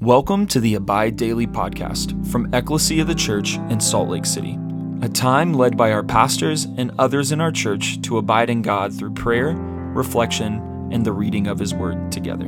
Welcome to the Abide Daily podcast from Ecclesia of the Church in Salt Lake City, a time led by our pastors and others in our church to abide in God through prayer, reflection, and the reading of His Word together.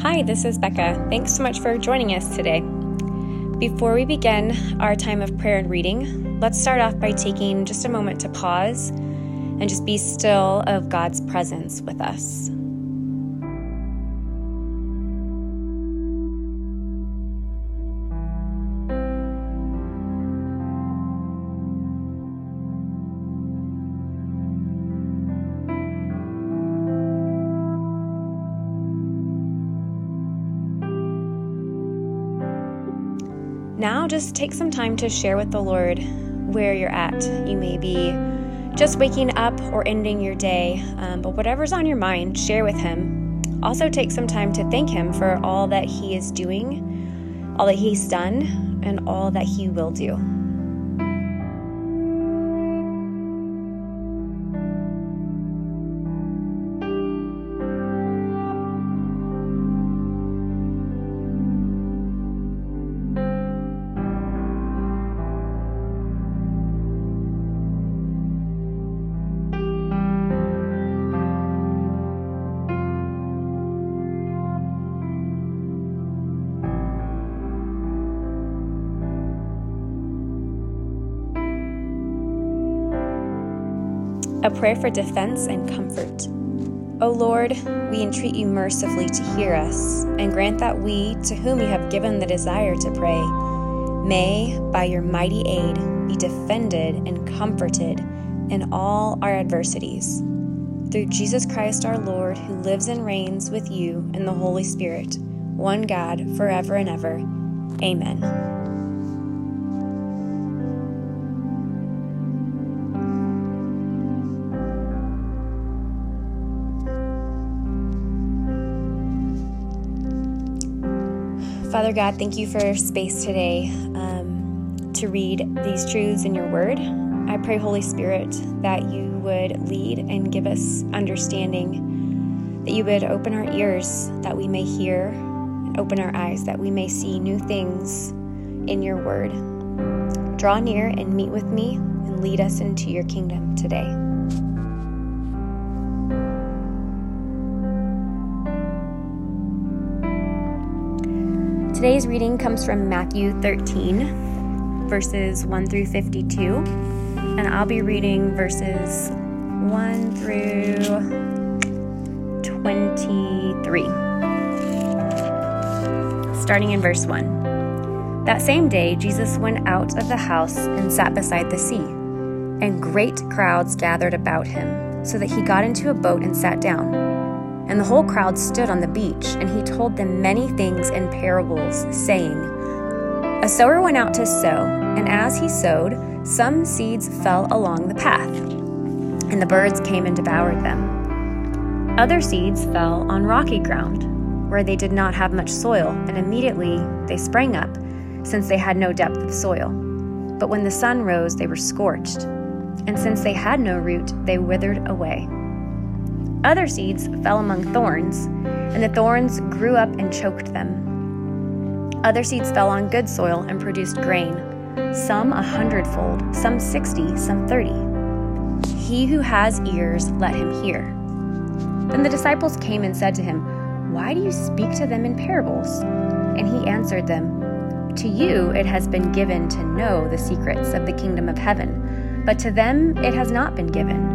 Hi, this is Becca. Thanks so much for joining us today. Before we begin our time of prayer and reading, let's start off by taking just a moment to pause and just be still of God's presence with us. Now, just take some time to share with the Lord where you're at. You may be just waking up or ending your day, um, but whatever's on your mind, share with Him. Also, take some time to thank Him for all that He is doing, all that He's done, and all that He will do. A prayer for defense and comfort. O Lord, we entreat you mercifully to hear us, and grant that we, to whom you have given the desire to pray, may, by your mighty aid, be defended and comforted in all our adversities. Through Jesus Christ our Lord, who lives and reigns with you in the Holy Spirit, one God, forever and ever. Amen. Father God, thank you for space today um, to read these truths in your word. I pray, Holy Spirit, that you would lead and give us understanding, that you would open our ears that we may hear, and open our eyes that we may see new things in your word. Draw near and meet with me and lead us into your kingdom today. Today's reading comes from Matthew 13, verses 1 through 52, and I'll be reading verses 1 through 23. Starting in verse 1. That same day, Jesus went out of the house and sat beside the sea, and great crowds gathered about him, so that he got into a boat and sat down and the whole crowd stood on the beach, and he told them many things in parables, saying, A sower went out to sow, and as he sowed, some seeds fell along the path, and the birds came and devoured them. Other seeds fell on rocky ground, where they did not have much soil, and immediately they sprang up, since they had no depth of soil. But when the sun rose, they were scorched, and since they had no root, they withered away. Other seeds fell among thorns, and the thorns grew up and choked them. Other seeds fell on good soil and produced grain, some a hundredfold, some sixty, some thirty. He who has ears, let him hear. Then the disciples came and said to him, Why do you speak to them in parables? And he answered them, To you it has been given to know the secrets of the kingdom of heaven, but to them it has not been given.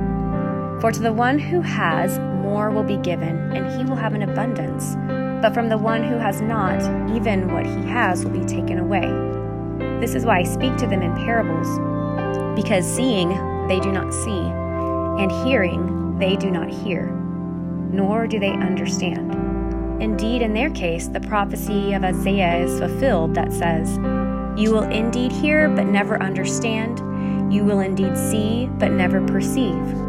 For to the one who has, more will be given, and he will have an abundance. But from the one who has not, even what he has will be taken away. This is why I speak to them in parables, because seeing they do not see, and hearing they do not hear, nor do they understand. Indeed, in their case, the prophecy of Isaiah is fulfilled that says, You will indeed hear, but never understand. You will indeed see, but never perceive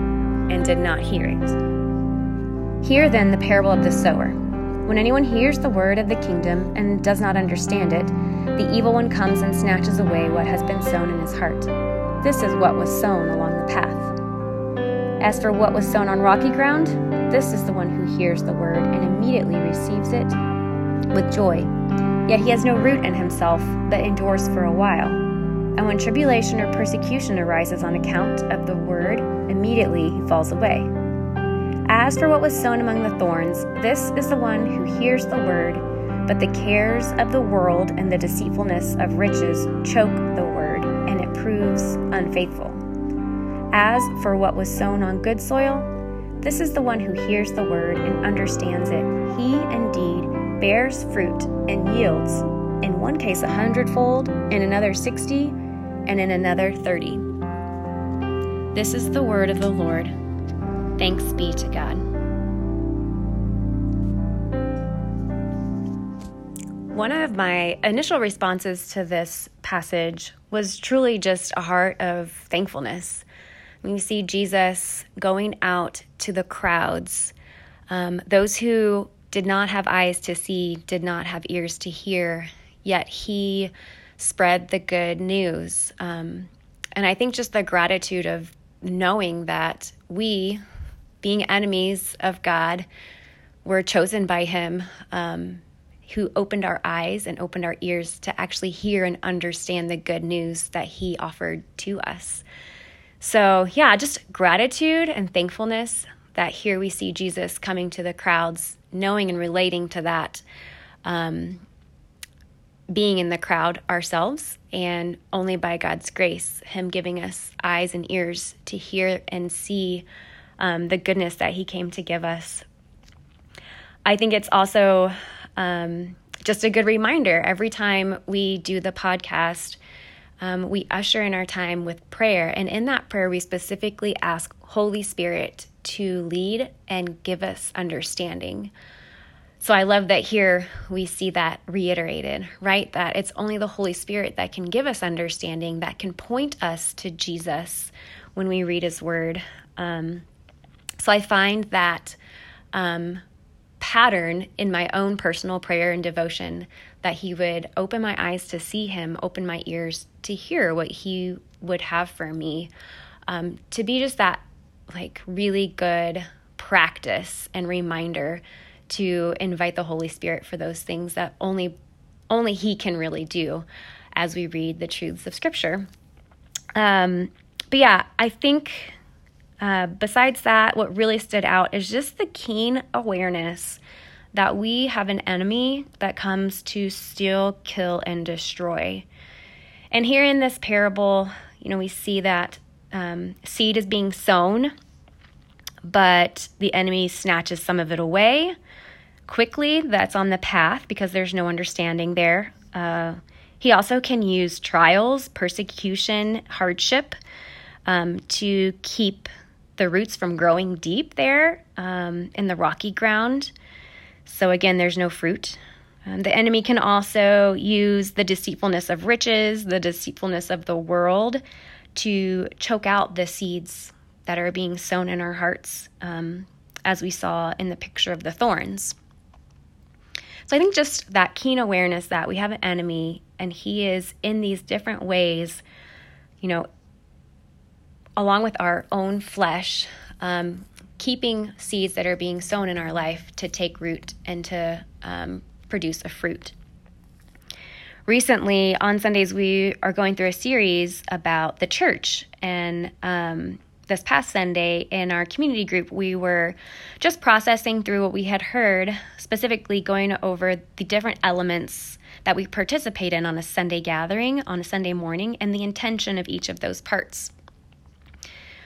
and did not hear it. Hear then the parable of the sower. When anyone hears the word of the kingdom and does not understand it, the evil one comes and snatches away what has been sown in his heart. This is what was sown along the path. As for what was sown on rocky ground, this is the one who hears the word and immediately receives it with joy. Yet he has no root in himself, but endures for a while. And when tribulation or persecution arises on account of the word, immediately he falls away. As for what was sown among the thorns, this is the one who hears the word, but the cares of the world and the deceitfulness of riches choke the word, and it proves unfaithful. As for what was sown on good soil, this is the one who hears the word and understands it. He indeed bears fruit and yields, in one case a hundredfold, in another sixty, and in another thirty. This is the word of the Lord. Thanks be to God. One of my initial responses to this passage was truly just a heart of thankfulness we see Jesus going out to the crowds, um, those who did not have eyes to see, did not have ears to hear, yet he spread the good news. Um, and I think just the gratitude of knowing that we, being enemies of God, were chosen by him. Um, who opened our eyes and opened our ears to actually hear and understand the good news that he offered to us. So, yeah, just gratitude and thankfulness that here we see Jesus coming to the crowds, knowing and relating to that, um, being in the crowd ourselves, and only by God's grace, Him giving us eyes and ears to hear and see um, the goodness that He came to give us. I think it's also um, just a good reminder every time we do the podcast um, we usher in our time with prayer. And in that prayer, we specifically ask Holy Spirit to lead and give us understanding. So I love that here we see that reiterated, right? That it's only the Holy Spirit that can give us understanding, that can point us to Jesus when we read His Word. Um, so I find that um, pattern in my own personal prayer and devotion that He would open my eyes to see Him, open my ears to hear what He would have for me, um, to be just that like really good practice and reminder to invite the Holy Spirit for those things that only only He can really do as we read the truths of Scripture. Um, but yeah, I think uh, besides that, what really stood out is just the keen awareness that we have an enemy that comes to steal, kill, and destroy. And here in this parable, you know, we see that um, seed is being sown, but the enemy snatches some of it away quickly. That's on the path because there's no understanding there. Uh, he also can use trials, persecution, hardship um, to keep the roots from growing deep there um, in the rocky ground. So, again, there's no fruit. Um, the enemy can also use the deceitfulness of riches, the deceitfulness of the world to choke out the seeds that are being sown in our hearts, um, as we saw in the picture of the thorns. So I think just that keen awareness that we have an enemy and he is in these different ways, you know, along with our own flesh, um, keeping seeds that are being sown in our life to take root and to um, produce a fruit. Recently, on Sundays, we are going through a series about the church. And um, this past Sunday, in our community group, we were just processing through what we had heard, specifically going over the different elements that we participate in on a Sunday gathering, on a Sunday morning, and the intention of each of those parts.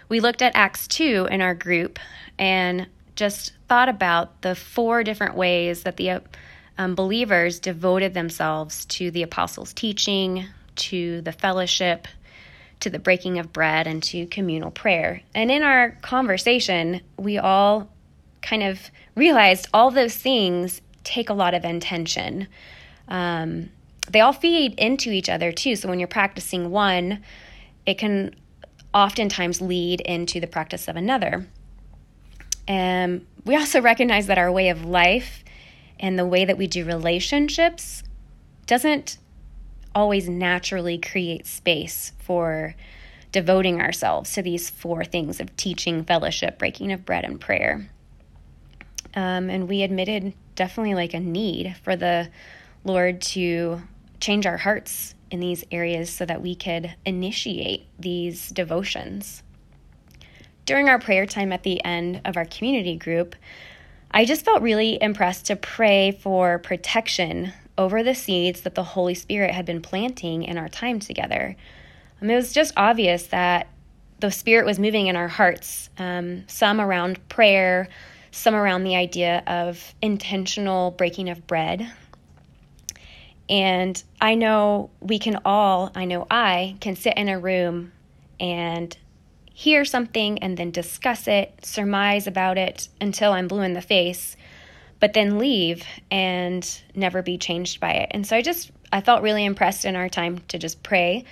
We looked at Acts 2 in our group and just thought about the four different ways that the um, believers devoted themselves to the apostles' teaching, to the fellowship, to the breaking of bread, and to communal prayer. And in our conversation, we all kind of realized all those things take a lot of intention. Um, they all feed into each other too. So when you're practicing one, it can oftentimes lead into the practice of another. And um, we also recognize that our way of life and the way that we do relationships doesn't always naturally create space for devoting ourselves to these four things of teaching, fellowship, breaking of bread, and prayer. Um, and we admitted definitely like a need for the Lord to change our hearts in these areas so that we could initiate these devotions. During our prayer time at the end of our community group, I just felt really impressed to pray for protection over the seeds that the Holy Spirit had been planting in our time together. Um, it was just obvious that the Spirit was moving in our hearts, um, some around prayer, some around the idea of intentional breaking of bread. And I know we can all, I know I can sit in a room and hear something and then discuss it, surmise about it until I'm blue in the face, but then leave and never be changed by it. And so I just, I felt really impressed in our time to just pray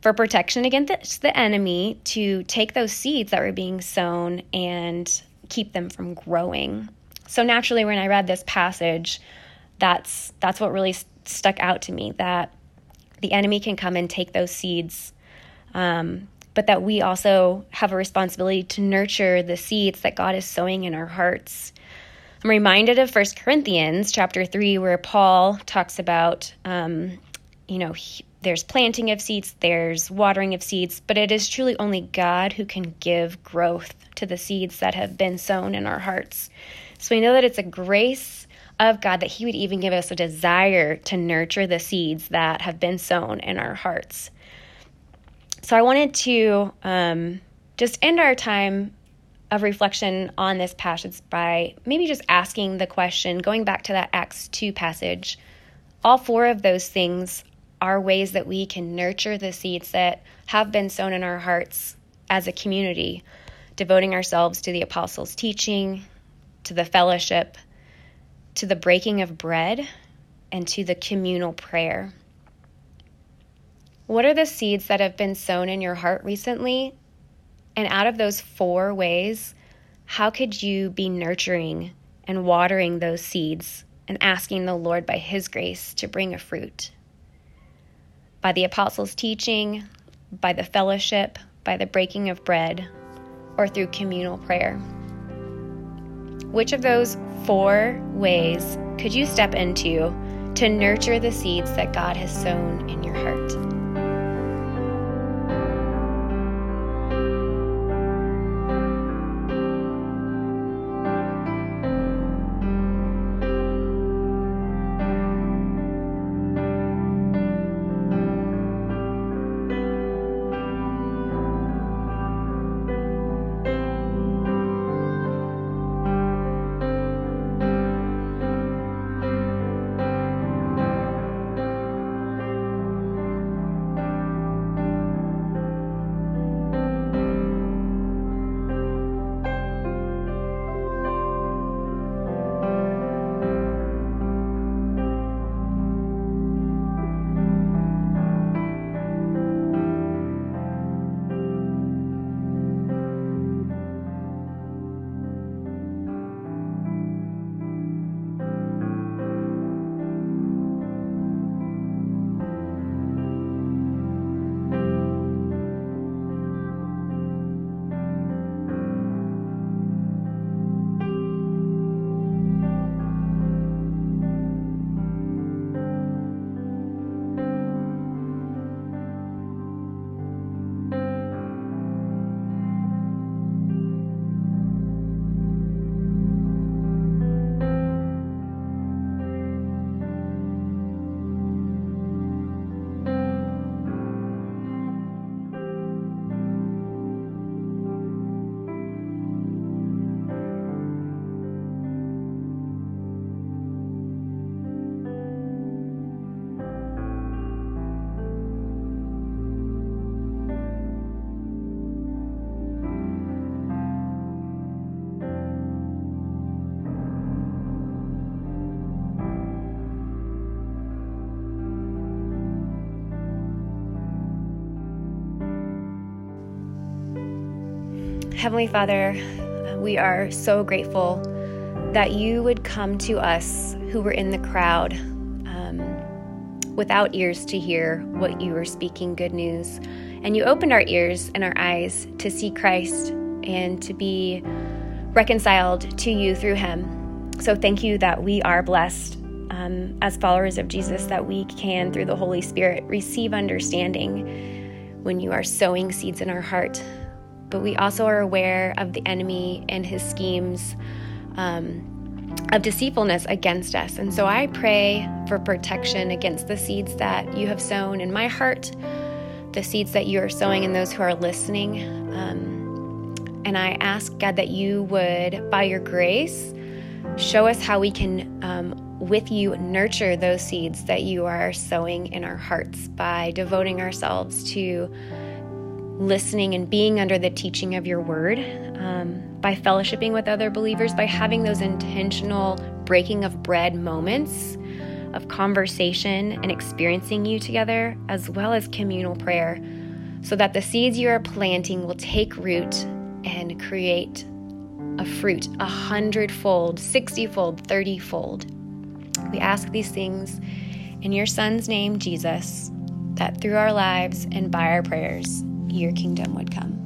for protection against the enemy to take those seeds that were being sown and keep them from growing. So naturally, when I read this passage, that's that's what really st- stuck out to me that the enemy can come and take those seeds um, but that we also have a responsibility to nurture the seeds that God is sowing in our hearts. I'm reminded of 1 Corinthians chapter 3, where Paul talks about, um, you know, he, there's planting of seeds, there's watering of seeds, but it is truly only God who can give growth to the seeds that have been sown in our hearts. So we know that it's a grace of God that He would even give us a desire to nurture the seeds that have been sown in our hearts. So I wanted to um, just end our time of reflection on this passage by maybe just asking the question, going back to that Acts 2 passage. All four of those things are ways that we can nurture the seeds that have been sown in our hearts as a community, devoting ourselves to the apostles' teaching, to the fellowship, to the breaking of bread, and to the communal prayer. What are the seeds that have been sown in your heart recently? And out of those four ways, how could you be nurturing and watering those seeds and asking the Lord by His grace to bring a fruit? By the apostles' teaching, by the fellowship, by the breaking of bread, or through communal prayer? Which of those four ways could you step into to nurture the seeds that God has sown in your heart? Heavenly Father, we are so grateful that you would come to us who were in the crowd um, without ears to hear what you were speaking good news. And you opened our ears and our eyes to see Christ and to be reconciled to you through him. So thank you that we are blessed um, as followers of Jesus, that we can, through the Holy Spirit, receive understanding when you are sowing seeds in our heart. But we also are aware of the enemy and his schemes. Um, of deceitfulness against us. And so I pray for protection against the seeds that you have sown in my heart, the seeds that you are sowing in those who are listening. Um, and I ask, God, that you would, by your grace, show us how we can, um, with you, nurture those seeds that you are sowing in our hearts by devoting ourselves to listening and being under the teaching of your word, um, by fellowshipping with other believers, by having those intentional breaking of bread moments of conversation and experiencing you together, as well as communal prayer, so that the seeds you are planting will take root and create a fruit a hundredfold, sixtyfold, thirtyfold. We ask these things in your Son's name, Jesus, that through our lives and by our prayers, your kingdom would come.